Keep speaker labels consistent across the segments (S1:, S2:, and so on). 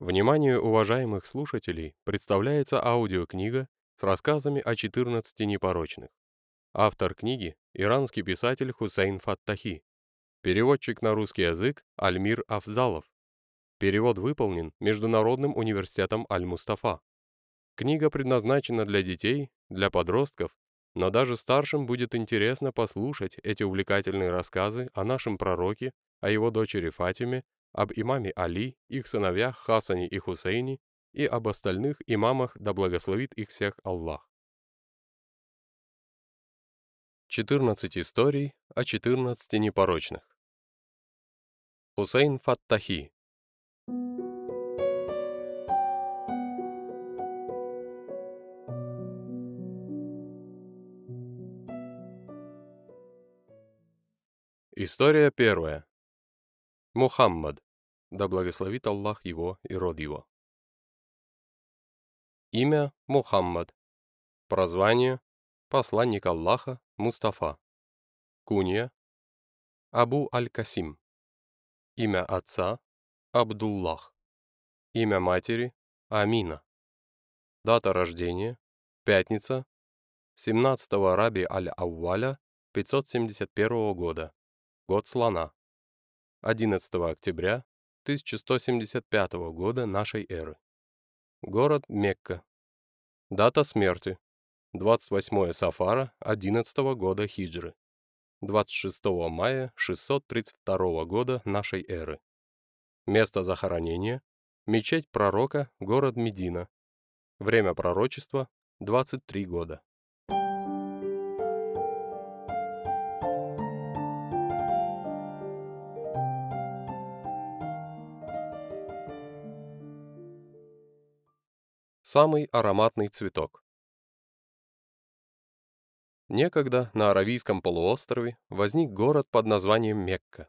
S1: Вниманию уважаемых слушателей представляется аудиокнига с рассказами о 14 непорочных. Автор книги – иранский писатель Хусейн Фаттахи. Переводчик на русский язык – Альмир Афзалов. Перевод выполнен Международным университетом Аль-Мустафа. Книга предназначена для детей, для подростков, но даже старшим будет интересно послушать эти увлекательные рассказы о нашем пророке, о его дочери Фатиме, об имаме Али, их сыновьях Хасане и Хусейне и об остальных имамах, да благословит их всех Аллах. 14 историй о 14 непорочных. Хусейн Фаттахи История первая. Мухаммад. Да благословит Аллах его и род его. Имя Мухаммад. Прозвание Посланник Аллаха Мустафа. Кунья Абу Аль-Касим. Имя отца Абдуллах. Имя матери Амина. Дата рождения Пятница 17 Раби Аль-Авваля 571 года. Год слона. 11 октября 1175 года нашей эры. Город Мекка. Дата смерти. 28 Сафара 11 года хиджры. 26 мая 632 года нашей эры. Место захоронения. Мечеть пророка, город Медина. Время пророчества 23 года. Самый ароматный цветок. Некогда на Аравийском полуострове возник город под названием Мекка.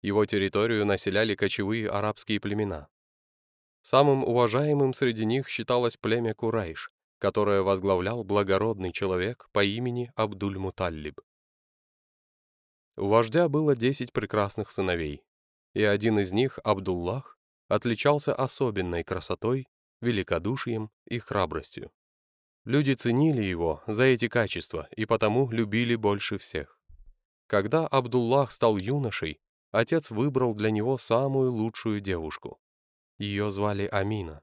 S1: Его территорию населяли кочевые арабские племена. Самым уважаемым среди них считалось племя Курайш, которое возглавлял благородный человек по имени Абдуль-Муталлиб. У вождя было десять прекрасных сыновей, и один из них, Абдуллах, отличался особенной красотой великодушием и храбростью. Люди ценили его за эти качества и потому любили больше всех. Когда Абдуллах стал юношей, отец выбрал для него самую лучшую девушку. Ее звали Амина.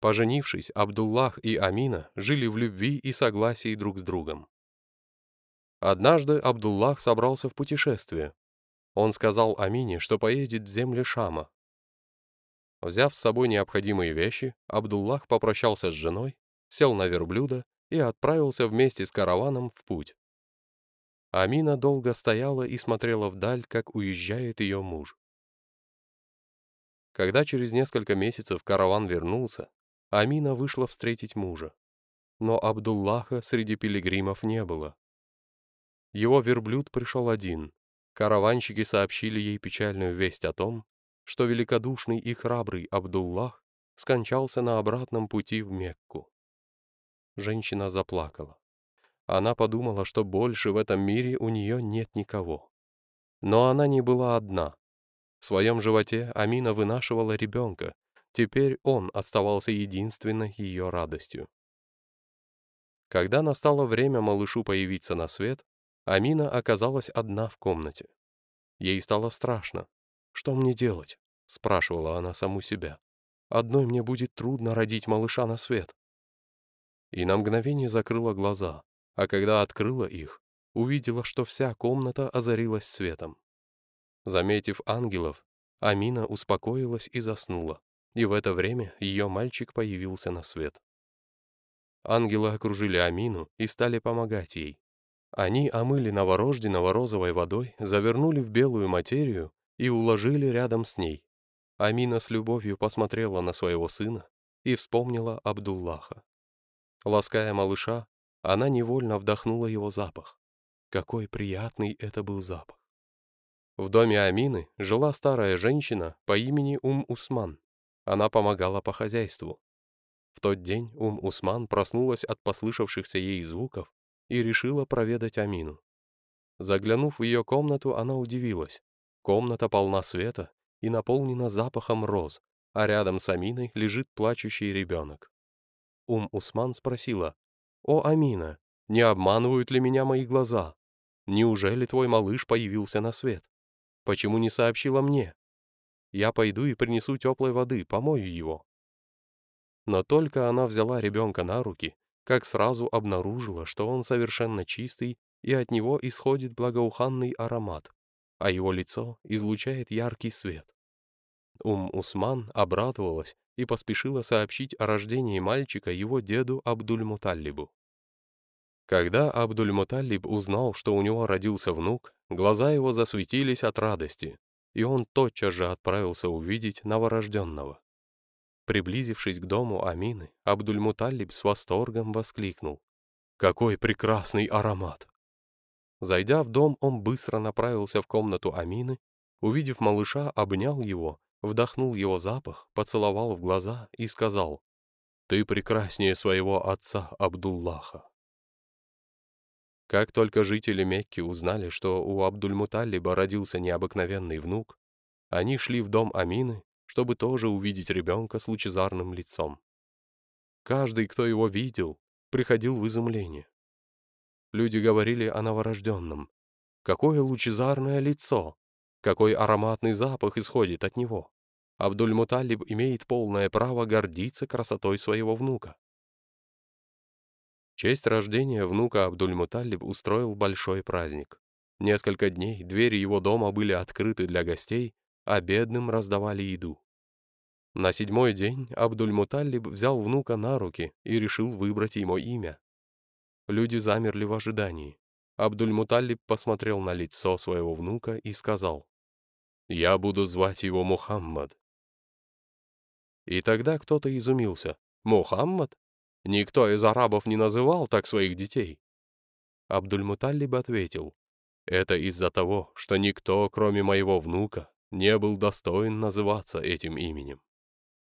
S1: Поженившись, Абдуллах и Амина жили в любви и согласии друг с другом. Однажды Абдуллах собрался в путешествие. Он сказал Амине, что поедет в земли Шама, Взяв с собой необходимые вещи, Абдуллах попрощался с женой, сел на верблюда и отправился вместе с караваном в путь. Амина долго стояла и смотрела вдаль, как уезжает ее муж. Когда через несколько месяцев караван вернулся, Амина вышла встретить мужа. Но Абдуллаха среди пилигримов не было. Его верблюд пришел один. Караванщики сообщили ей печальную весть о том, что великодушный и храбрый Абдуллах скончался на обратном пути в Мекку. Женщина заплакала. Она подумала, что больше в этом мире у нее нет никого. Но она не была одна. В своем животе Амина вынашивала ребенка, теперь он оставался единственной ее радостью. Когда настало время малышу появиться на свет, Амина оказалась одна в комнате. Ей стало страшно. «Что мне делать?» — спрашивала она саму себя. «Одной мне будет трудно родить малыша на свет». И на мгновение закрыла глаза, а когда открыла их, увидела, что вся комната озарилась светом. Заметив ангелов, Амина успокоилась и заснула, и в это время ее мальчик появился на свет. Ангелы окружили Амину и стали помогать ей. Они омыли новорожденного розовой водой, завернули в белую материю и уложили рядом с ней. Амина с любовью посмотрела на своего сына и вспомнила Абдуллаха. Лаская малыша, она невольно вдохнула его запах. Какой приятный это был запах. В доме Амины жила старая женщина по имени Ум-Усман. Она помогала по хозяйству. В тот день Ум-Усман проснулась от послышавшихся ей звуков и решила проведать Амину. Заглянув в ее комнату, она удивилась. Комната полна света и наполнена запахом роз, а рядом с Аминой лежит плачущий ребенок. Ум-Усман спросила, «О, Амина, не обманывают ли меня мои глаза? Неужели твой малыш появился на свет? Почему не сообщила мне? Я пойду и принесу теплой воды, помою его». Но только она взяла ребенка на руки, как сразу обнаружила, что он совершенно чистый и от него исходит благоуханный аромат, а его лицо излучает яркий свет. Ум-Усман обрадовалась и поспешила сообщить о рождении мальчика его деду Абдуль-Муталлибу. Когда Абдуль-Муталлиб узнал, что у него родился внук, глаза его засветились от радости, и он тотчас же отправился увидеть новорожденного. Приблизившись к дому Амины, Абдуль-Муталлиб с восторгом воскликнул. «Какой прекрасный аромат!» Зайдя в дом, он быстро направился в комнату Амины, увидев малыша, обнял его, вдохнул его запах, поцеловал в глаза и сказал, «Ты прекраснее своего отца Абдуллаха». Как только жители Мекки узнали, что у Абдуль-Муталлиба родился необыкновенный внук, они шли в дом Амины чтобы тоже увидеть ребенка с лучезарным лицом. Каждый, кто его видел, приходил в изумление. Люди говорили о новорожденном. Какое лучезарное лицо! Какой ароматный запах исходит от него! Абдуль-Муталиб имеет полное право гордиться красотой своего внука. В честь рождения внука Абдуль-Муталиб устроил большой праздник. Несколько дней двери его дома были открыты для гостей, а бедным раздавали еду. На седьмой день Абдуль-Муталлиб взял внука на руки и решил выбрать ему имя. Люди замерли в ожидании. Абдуль-Муталлиб посмотрел на лицо своего внука и сказал, «Я буду звать его Мухаммад». И тогда кто-то изумился. «Мухаммад? Никто из арабов не называл так своих детей». Абдуль-Муталлиб ответил, «Это из-за того, что никто, кроме моего внука, не был достоин называться этим именем.